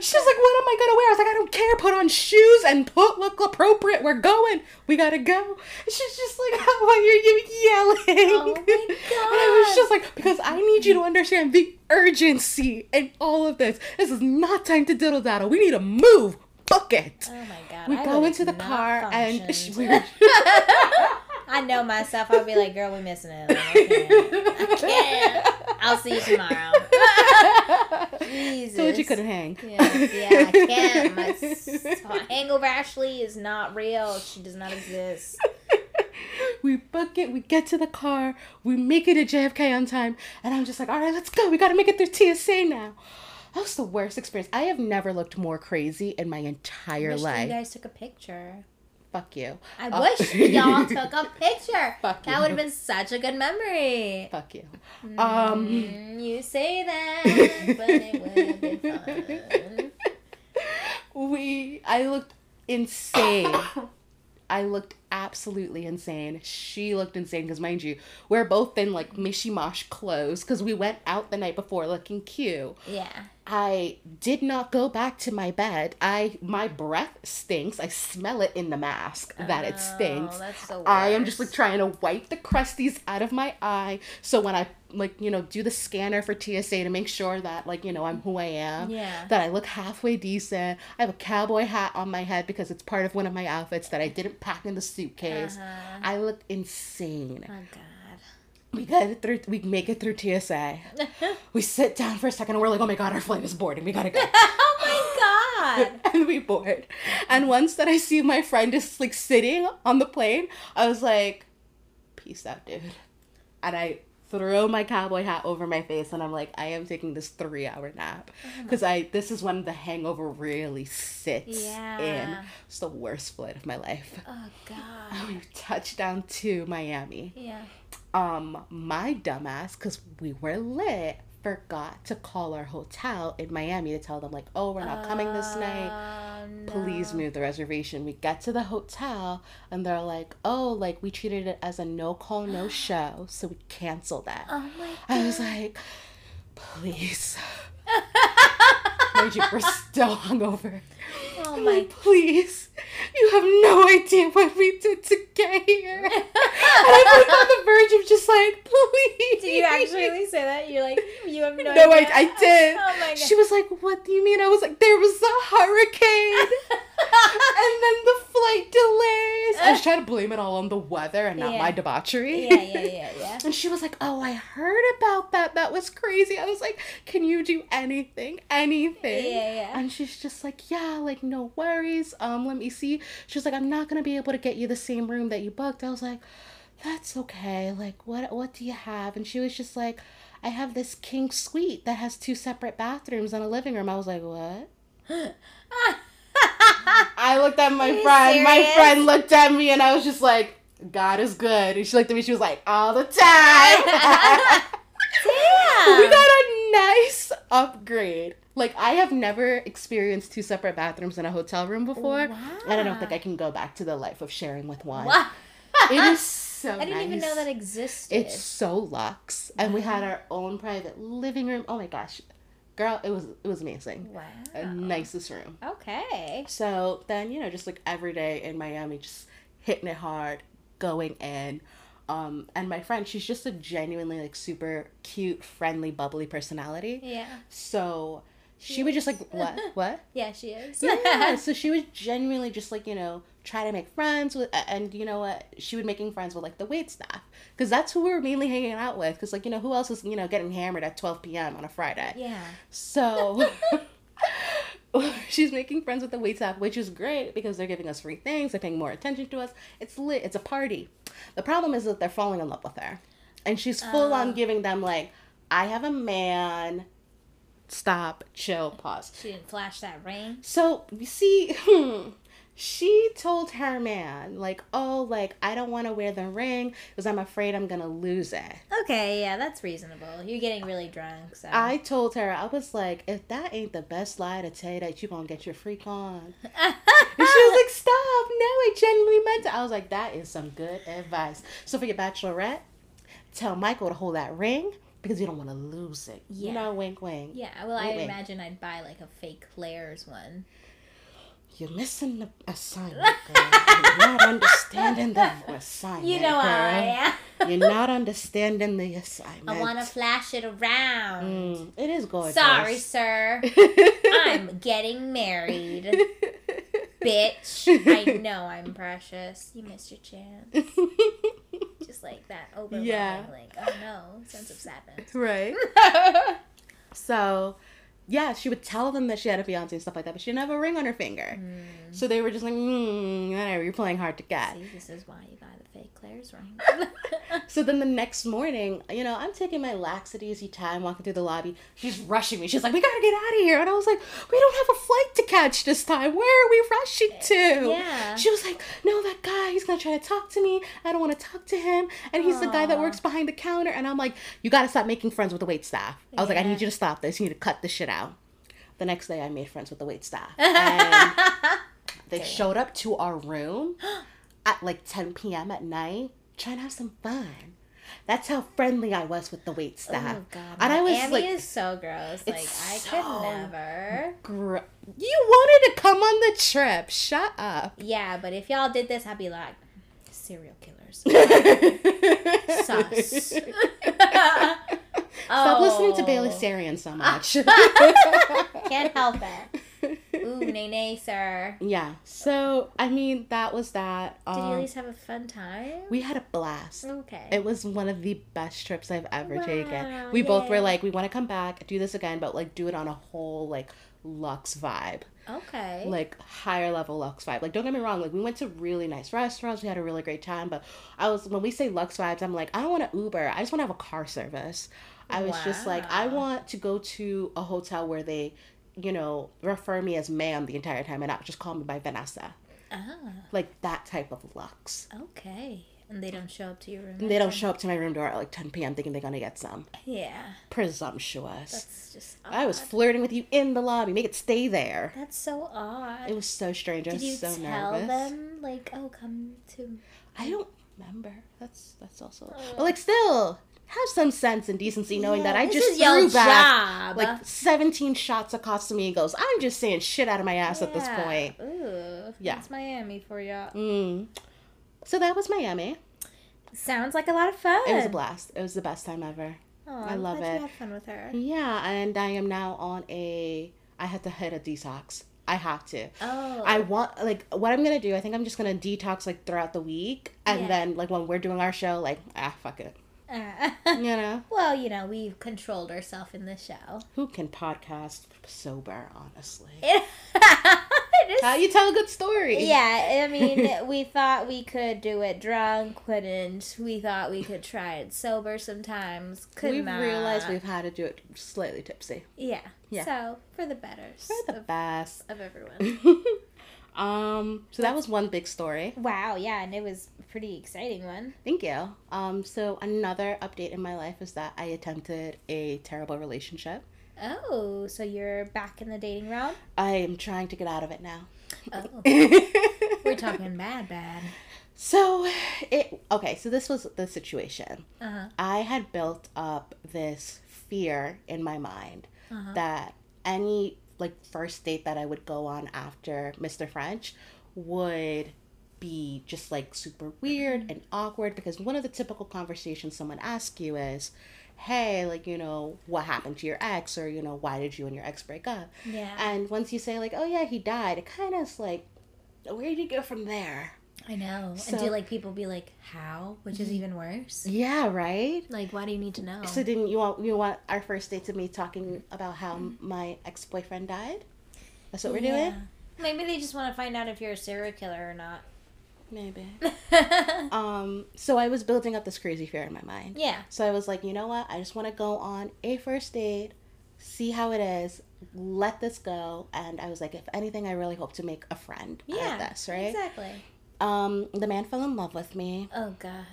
She's like, "What am I gonna wear?" I was like, "I don't care. Put on shoes and put look appropriate. We're going. We gotta go." She's just like, "Why are you yelling?" Oh my god. And I was just like, "Because I need you to understand the urgency in all of this. This is not time to diddle daddle. We need to move. Book it." Oh my god. We I go into the car and she, we were, I know myself. I'll be like, girl, we're missing it. Like, I can't. I can't. I'll see you tomorrow. Jesus. told you couldn't hang. Yeah, yeah, I can't. My hangover Ashley is not real. She does not exist. we book it, we get to the car, we make it to JFK on time, and I'm just like, all right, let's go. We gotta make it through TSA now. That was the worst experience. I have never looked more crazy in my entire life. you guys took a picture. Fuck you. I Uh, wish y'all took a picture. Fuck that would have been such a good memory. Fuck you. Um, Mm, you say that, but it would have been fun. we, I looked insane. I looked absolutely insane. She looked insane because, mind you, we're both in like mishy mosh clothes because we went out the night before looking cute. Yeah. I did not go back to my bed. I my breath stinks. I smell it in the mask that it stinks. Oh, that's the I am just like trying to wipe the crusties out of my eye so when I like you know do the scanner for TSA to make sure that like you know I'm who I am. Yeah. That I look halfway decent. I have a cowboy hat on my head because it's part of one of my outfits that I didn't pack in the suitcase. Uh-huh. I look insane. Oh God. We get it through. We make it through TSA. we sit down for a second and we're like, oh my god, our flight is boarding. We gotta go. oh my God. and we board. And once that I see my friend just like sitting on the plane, I was like, peace out, dude. And I throw my cowboy hat over my face and I'm like, I am taking this three hour nap. Uh-huh. Because I this is when the hangover really sits Yeah. in. It's the worst flight of my life. Oh God. And we touched down to Miami Yeah. Um my dumbass because we were lit forgot to call our hotel in Miami to tell them like, "Oh, we're not coming this night. Oh, Please move the reservation." We get to the hotel and they're like, "Oh, like we treated it as a no call, no show, so we canceled that." Oh my I was like, "Please." You, we're still hungover. Oh I'm my like, please, you have no idea what we did to get here. and I was on the verge of just like, please. Did you actually say that? You're like, you have no, No, I. I did. Oh my god. She was like, what do you mean? I was like, there was a hurricane. and then the flight delays. I was trying to blame it all on the weather and not Yeah. my debauchery. yeah, yeah, yeah, yeah. And she was like, "Oh, I heard about that. That was crazy." I was like, "Can you do anything? Anything?" Yeah, yeah. And she's just like, "Yeah, like no worries. Um, let me see." She was like, "I'm not gonna be able to get you the same room that you booked." I was like, "That's okay. Like, what what do you have?" And she was just like, "I have this king suite that has two separate bathrooms and a living room." I was like, "What?" I looked at my friend. My friend looked at me, and I was just like, "God is good." And she looked at me. She was like, "All the time." Damn. we got a nice upgrade. Like I have never experienced two separate bathrooms in a hotel room before, and I don't think I can go back to the life of sharing with one. Wow. It is so. I didn't even know that existed. It's so luxe, and we had our own private living room. Oh my gosh, girl, it was it was amazing. wow. A nicest room. Okay. So then, you know, just like every day in Miami, just hitting it hard, going in. Um, and my friend, she's just a genuinely like super cute, friendly, bubbly personality. Yeah. So she would just like what what Yeah, she is. yeah. So she would genuinely just like you know try to make friends with, and you know what, she would making friends with like the wait staff because that's who we were mainly hanging out with. Because like you know who else is you know getting hammered at twelve p.m. on a Friday. yeah. So she's making friends with the wait staff, which is great because they're giving us free things, they're paying more attention to us. It's lit, it's a party. The problem is that they're falling in love with her. And she's full on Oh. giving them like, I have a man. Stop, chill, pause. She didn't flash that ring. So you see, hmm, she told her man, like, oh, like, I don't want to wear the ring because I'm afraid I'm going to lose it. Okay, yeah, that's reasonable. You're getting really drunk, so. I told her, I was like, if that ain't the best lie to tell you that you gonna get your freak on. And she was like, stop, no, I genuinely meant it. I was like, that is some good advice. So for your bachelorette, tell Michael to hold that ring because you don't want to lose it. You Yeah. know, wink, wink. yeah, well, I Wait, wait. imagine I'd buy like a fake Claire's one. You're missing the assignment, girl. You're not understanding the assignment. You know girl. I am. You're not understanding the assignment. I want to flash it around. Mm, it is gorgeous. Sorry, sir. I'm getting married. Bitch. I know I'm precious. You missed your chance. Just like that overwhelming, Yeah. like, oh no, sense of sadness. right. So, yeah, she would tell them that she had a fiance and stuff like that, but she didn't have a ring on her finger. So they were just like, mm, whatever, you're playing hard to get. See, this is why you buy the fake Claire's ring. So then the next morning, you know, I'm taking my lackadaisy time walking through the lobby. She's rushing me. She's like, we gotta get out of here. And I was like, we don't have a flight to catch this time. Where are we rushing to? Yeah. She was like, no, that guy, he's gonna try to talk to me. I don't wanna talk to him. And he's the guy that works behind the counter. And I'm like, you gotta stop making friends with the wait staff. I was like, I need you to stop this. You need to cut this shit out. The next day, I made friends with the wait staff. And they showed up to our room at like 10 p.m. at night, trying to have some fun. That's how friendly I was with the wait oh, staff. Oh god, and I was Miami like, is so gross. Like It's I so- could never. You wanted to come on the trip. Shut up. Yeah, but if y'all did this, I'd be like serial killers. Stop listening to Oh. Bailey Sarian so much. Can't help it. Ooh, nay nay, sir. yeah. So I mean, that was that. Did you Um, at least have a fun time? we had a blast. Okay. It was one of the best trips I've ever Wow, taken. We both were like, we want to come back, do this again, but like do it on a whole like luxe vibe. okay. like higher level lux vibe. Like don't get me wrong, like we went to really nice restaurants, we had a really great time, but I was when we say lux vibes, I'm like, I don't want to Uber. I just want to have a car service. I was just like, I want to go to a hotel where they, you know, refer me as ma'am the entire time and not just call me by Vanessa. ah, Like that type of lux. okay. And they don't show up to your room. And they don't show up to my room door at like 10 p.m. thinking they're gonna get some. Yeah. Presumptuous. That's just. Odd. I was flirting with you in the lobby. Make it stay there. That's so odd. It was so strange. I Did was you so tell nervous. them like, oh, come to? I don't remember. That's that's also. Oh. But like, still have some sense and decency, knowing that I just threw back job. like 17 shots of Casamigos. I'm just saying shit out of my ass at this point. Ooh, Yeah. That's Miami for ya. Mm. So that was Miami. Sounds like a lot of fun. It was a blast. It was the best time ever. Aw, I love it. You had fun with her. Yeah, and I am now on a. I had to hit a detox. I have to. Oh. I want like what I'm gonna do. I think I'm just gonna detox like throughout the week, and Yeah. then like when we're doing our show, like ah fuck it, Uh, you know. well, you know, we've controlled ourselves in the show. Who can podcast sober? Honestly, is- how you tell a good story? yeah, I mean, we thought we could do it drunk, couldn't. We thought we could try it sober sometimes, could we've not. realized we've had to do it slightly tipsy. Yeah. Yeah. So, for the better For the of, best. of everyone. Um, so that was one big story. wow, yeah, and it was a pretty exciting one. Thank you. Um, so another update in my life is that I attempted a terrible relationship. Oh, so you're back in the dating realm? I am trying to get out of it now. Oh, we're talking bad, bad. So, it okay. So this was the situation. Uh huh. I had built up this fear in my mind Uh-huh. that any like first date that I would go on after Mr. French would be just like super weird and awkward because one of the typical conversations someone asks you is, "Hey, like you know, what happened to your ex?" or you know, "Why did you and your ex break up?" Yeah. And once you say like, "Oh yeah, he died," it kind of is like, where do you go from there? I know. So- and do like people be like, how? Which is even worse. Yeah, right. Like, why do you need to know? So didn't you want you want our first date to me talking about how my ex boyfriend died? That's what we're doing. Maybe they just want to find out if you're a serial killer or not. Maybe. Um. So I was building up this crazy fear in my mind. yeah. So I was like, you know what? I just want to go on a first date, see how it is, let this go, and I was like, if anything, I really hope to make a friend out Yeah. of this, right? Exactly. Um. The man fell in love with me. Oh God.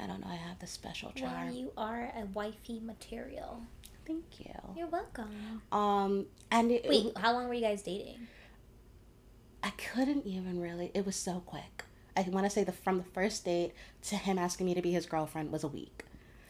I don't know. I have this special charm. Well, you are a wifey material. Thank you. You're welcome. Um. And it, Wait, how long were you guys dating? I couldn't even really. It was so quick. I want to say the from the first date to him asking me to be his girlfriend was a week,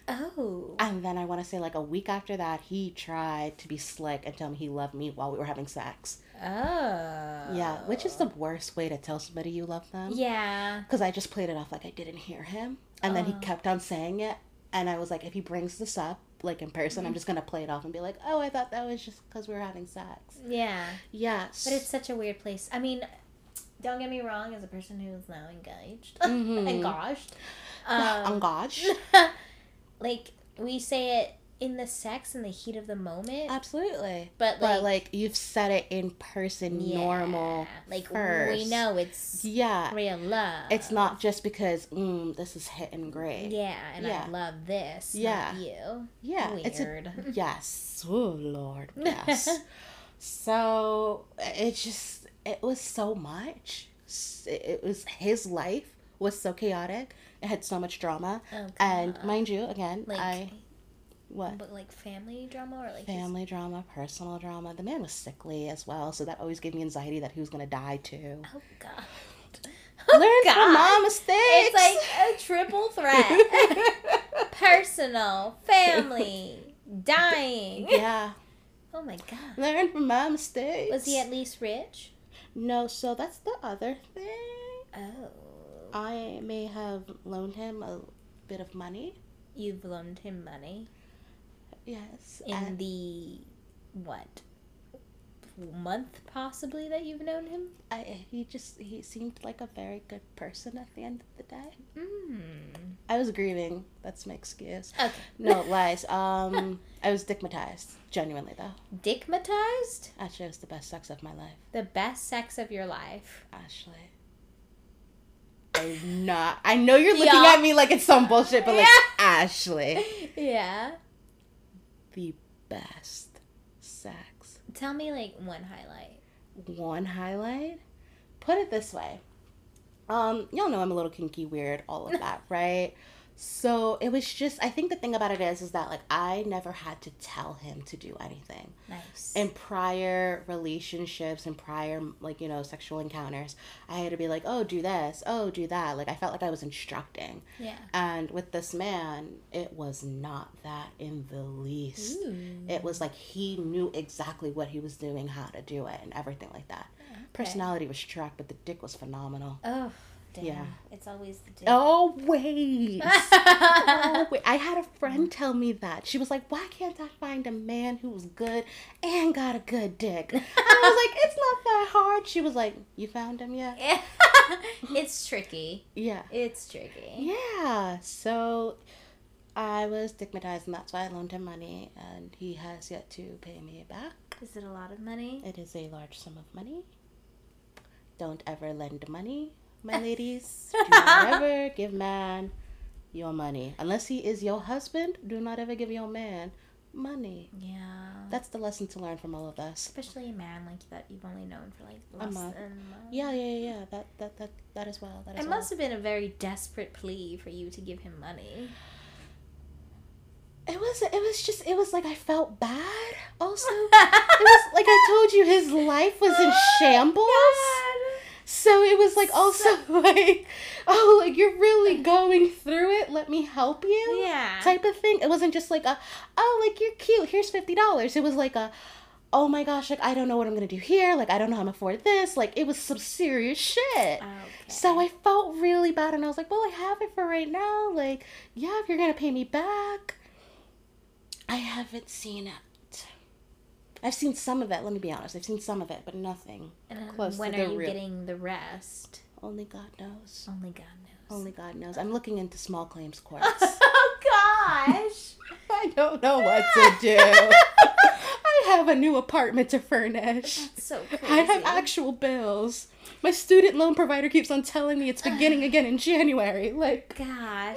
Oh. and then I want to say like a week after that he tried to be slick and tell me he loved me while we were having sex. Oh. Yeah, which is the worst way to tell somebody you love them. Yeah. Because I just played it off like I didn't hear him, and then he Oh. kept on saying it, and I was like, if he brings this up like in person, I'm just gonna play it off and be like, oh, I thought that was just because we were having sex. Yeah. Yes, But it's such a weird place. I mean, don't get me wrong, as a person who is now engaged, Mhm. engaged, um, engaged. like we say it in the sex in the heat of the moment, Absolutely. but like, But like you've said it in person, yeah, normal. like first. we know it's Yeah. real love. It's not just because mm, this is hitting great. Yeah, and Yeah. I love this. Yeah. you. Yeah. It's a, Weird. yes. Oh Lord. Yes. so it just it was so much. It was his life was so chaotic. It had so much drama. Oh, And mind you, again, like, I what but like family drama or like his- family drama, personal drama. The man was sickly as well, so that always gave me anxiety that he was gonna die too. Oh God. Learn oh, God. from my mistakes. It's like a triple threat. Personal, family, dying. yeah. Oh my god. Learn from my mistakes. Was he at least rich? No, so that's the other thing. Oh. I may have loaned him a bit of money. You've loaned him money Yes. in and the what month possibly that you've known him? I, he just he seemed like a very good person at the end of the day. Mm. I was grieving. That's my excuse. Okay. No lies. Um, I was dickmatized. Genuinely though. Dickmatized? Actually, it was the best sex of my life. The best sex of your life. Ashley. I'm not. I know you're looking Yeah. at me like it's some bullshit, but like Yeah. Ashley, Yeah. The best sex. Tell me like one highlight. One highlight. Put it this way. Um, y'all know I'm a little kinky, weird, all of that, right? So it was just I think the thing about it is is that like I never had to tell him to do anything. Nice. In prior relationships and prior like, you know, sexual encounters, I had to be like, "Oh, do this. Oh, do that." Like I felt like I was instructing. yeah. And with this man, it was not that in the least. Ooh. It was like he knew exactly what he was doing, how to do it, and everything like that. Personality was struck, but the dick was phenomenal. Oh, damn. Yeah. It's always the dick. Always. wait. oh. I had a friend mm. tell me that. She was like, Why can't I find a man who's good and got a good dick? And I was like, It's not that hard. She was like, You found him yet? it's tricky. Yeah. It's tricky. Yeah. So I was dickmatized and that's why I loaned him money and he has yet to pay me back. Is it a lot of money? It is a large sum of money. Don't ever lend money, my ladies. Do not ever give man your money. Unless he is your husband, do not ever give your man money. Yeah. That's the lesson to learn from all of this. Especially a man like that you've only known for like A month. than a month. Yeah, yeah, yeah, yeah. That that that that as well. That as It well. must have been a very desperate plea for you to give him money. It was it was just it was like I felt bad also. it was like I told you his life was in oh shambles. So it was like also like, oh, like you're really going through it. Let me help you. Yeah. Type of thing. It wasn't just like a, oh, like you're cute. Here's fifty dollars. It was like a, oh my gosh, like I don't know what I'm gonna do here. Like I don't know how I'm afford this. Like it was some serious shit. Okay. So I felt really bad, and I was like, well, I have it for right now. Like, yeah, if you're gonna pay me back, I haven't seen it. I've seen some of it. Let me be honest. I've seen some of it, but nothing. and close to when the are you real- getting the rest? Only God knows. Only God knows. Only God knows. I'm looking into small claims courts. oh gosh. I don't know what to do. I have a new apartment to furnish. That's so crazy. I have actual bills. My student loan provider keeps on telling me it's beginning again in January. Like, Gosh.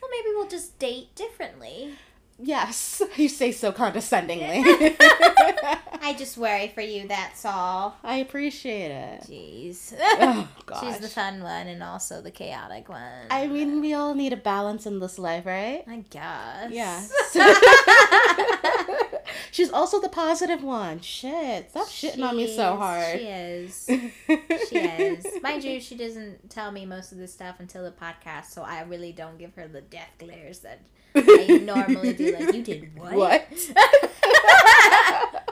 Well, maybe we'll just date differently. Yes, you say so condescendingly. I just worry for you, that's all. I appreciate it. Jeez. Oh, gosh. She's the fun one and also the chaotic one. I mean, we all need a balance in this life, right? I guess. Yeah. She's also the positive one. Shit. Stop shitting on me so hard. She is. She is. Mind you, she doesn't tell me most of this stuff until the podcast, so I really don't give her the death glares that I normally do. Like, you did what? What?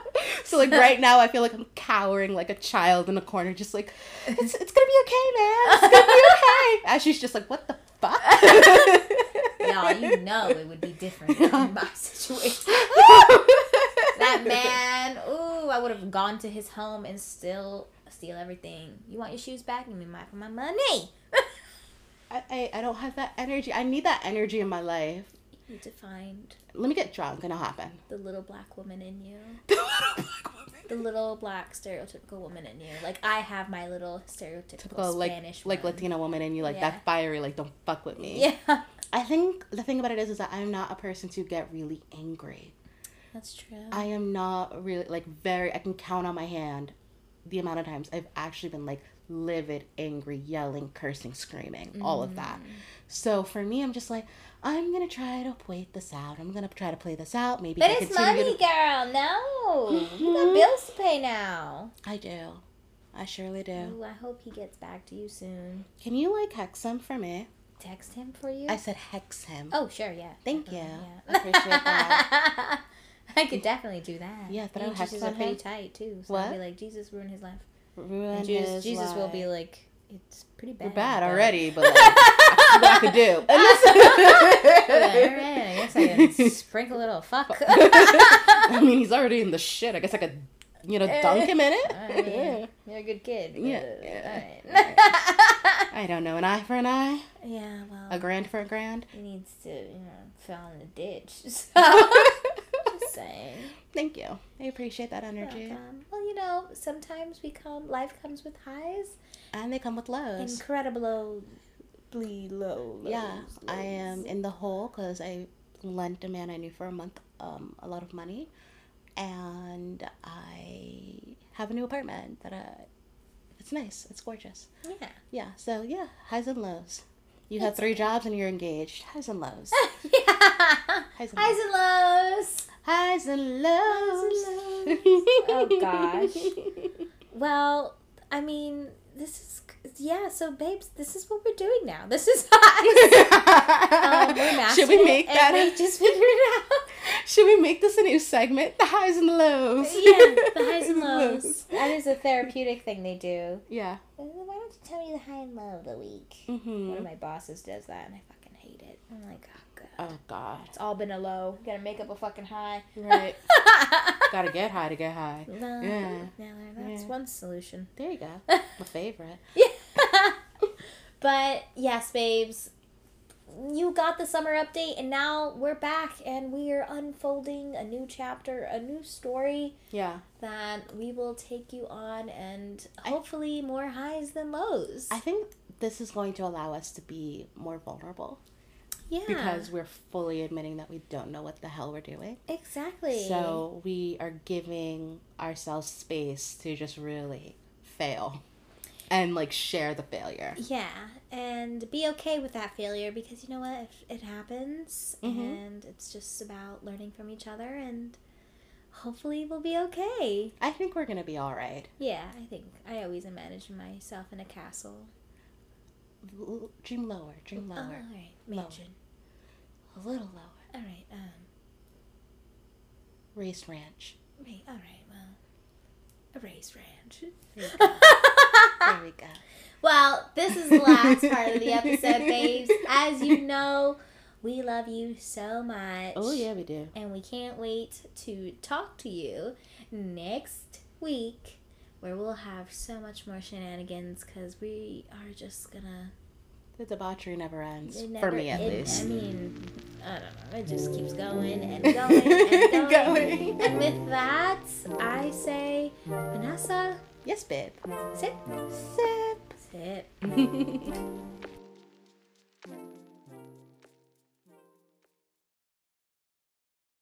so like right now I feel like I'm cowering like a child in a corner, just like it's, it's gonna be okay, man. It's gonna be okay. As she's just like, what the fuck? Y'all, you know it would be different in my situation. That man, ooh, I would have gone to his home and still steal everything. You want your shoes back? Give me my for my money. I, I, I don't have that energy. I need that energy in my life. You need to find Let me get drunk and it'll happen. the little black woman in you. The little black woman. The little black stereotypical woman in you. Like I have my little stereotypical Typical like Spanish like one. Latina woman in you like Yeah. that fiery like don't fuck with me. Yeah. I think the thing about it is is that I'm not a person to get really angry. That's true. I am not really like very I can count on my hand the amount of times I've actually been like livid, angry, yelling, cursing, screaming, all of that. So for me I'm just like I'm to try to wait this out. I'm to try to play this out. Maybe but I it's money, to- girl. No. You Mhm. got bills to pay now. I do. I surely do. Ooh, I hope he gets back to you soon. Can you like hex him for me? Text him for you? I said hex him. oh, sure, yeah. Thank you. definitely, I appreciate that. I could definitely do that. Yeah, but Me I'll hex on are pretty tight too. So I'll be like, Jesus ruined his life. Ruin Jesus, Jesus will be like, it's pretty We're bad. bad but- already, but like, I what I could do. Alright, I guess I can sprinkle a little fuck. I mean, he's already in the shit. I guess I could, you know, dunk him in it. I mean, You're a good kid. Yeah, yeah, alright. I don't know. An eye for an eye, yeah, well, a grand for a grand. he needs to, you know, fall in the ditch. So, saying. Thank you. I appreciate that energy. Welcome. Well, you know, sometimes we come, life comes with highs, And they come with lows. incredibly low. Lows, yeah, I am in the hole because I lent a man I knew for a month um, a lot of money, and I have a new apartment that I It's nice. It's gorgeous. Yeah. Yeah. So yeah, highs and lows. You have three jobs and you're engaged. Highs and lows. yeah. Highs and lows Highs and lows. Highs and lows. Oh, gosh. Well, I mean, this is yeah. So, babes, this is what we're doing now. This is um, we're Should we it, make and that? we a- just figured it out. Should we make this a new segment? The highs and the lows. yeah, the highs and lows. That is a therapeutic thing they do. Yeah. Why don't you tell me the high and low of the week? Mm-hmm. One of my bosses does that, and I fucking hate it. I'm like, oh god, Oh God. it's all been a low. Gotta make up a fucking high. Right. Gotta get high to get high. No, Yeah. no, that's Yeah. one solution. There you go. My favorite. Yeah. But yes, babes, you got the summer update, and now we're back, and we are unfolding a new chapter, a new story Yeah. that we will take you on, and hopefully more highs than lows. I think this is going to allow us to be more vulnerable yeah, because we're fully admitting that we don't know what the hell we're doing. exactly. So we are giving ourselves space to just really fail and like share the failure. Yeah, and be okay with that failure because you know what? If it happens, Mhm. and it's just about learning from each other, and hopefully we'll be okay. I think we're gonna be all right. Yeah, I think I always imagine myself in a castle. L- Dream lower, dream Oh, lower, all right, Lower. a little lower. All right, um, Race ranch. right, all right, a race ranch. There you go. there we go. Well, this is the last part of the episode, babes. As you know, we love you so much. Oh yeah, we do. And we can't wait to talk to you next week where we'll have so much more shenanigans because we are just gonna. The debauchery never ends. it For me, at it- least. I mean, I don't know. It just keeps going and going and going. Going. And with that, I say, Vanessa, Yes, babe. Sip. sip. Sip.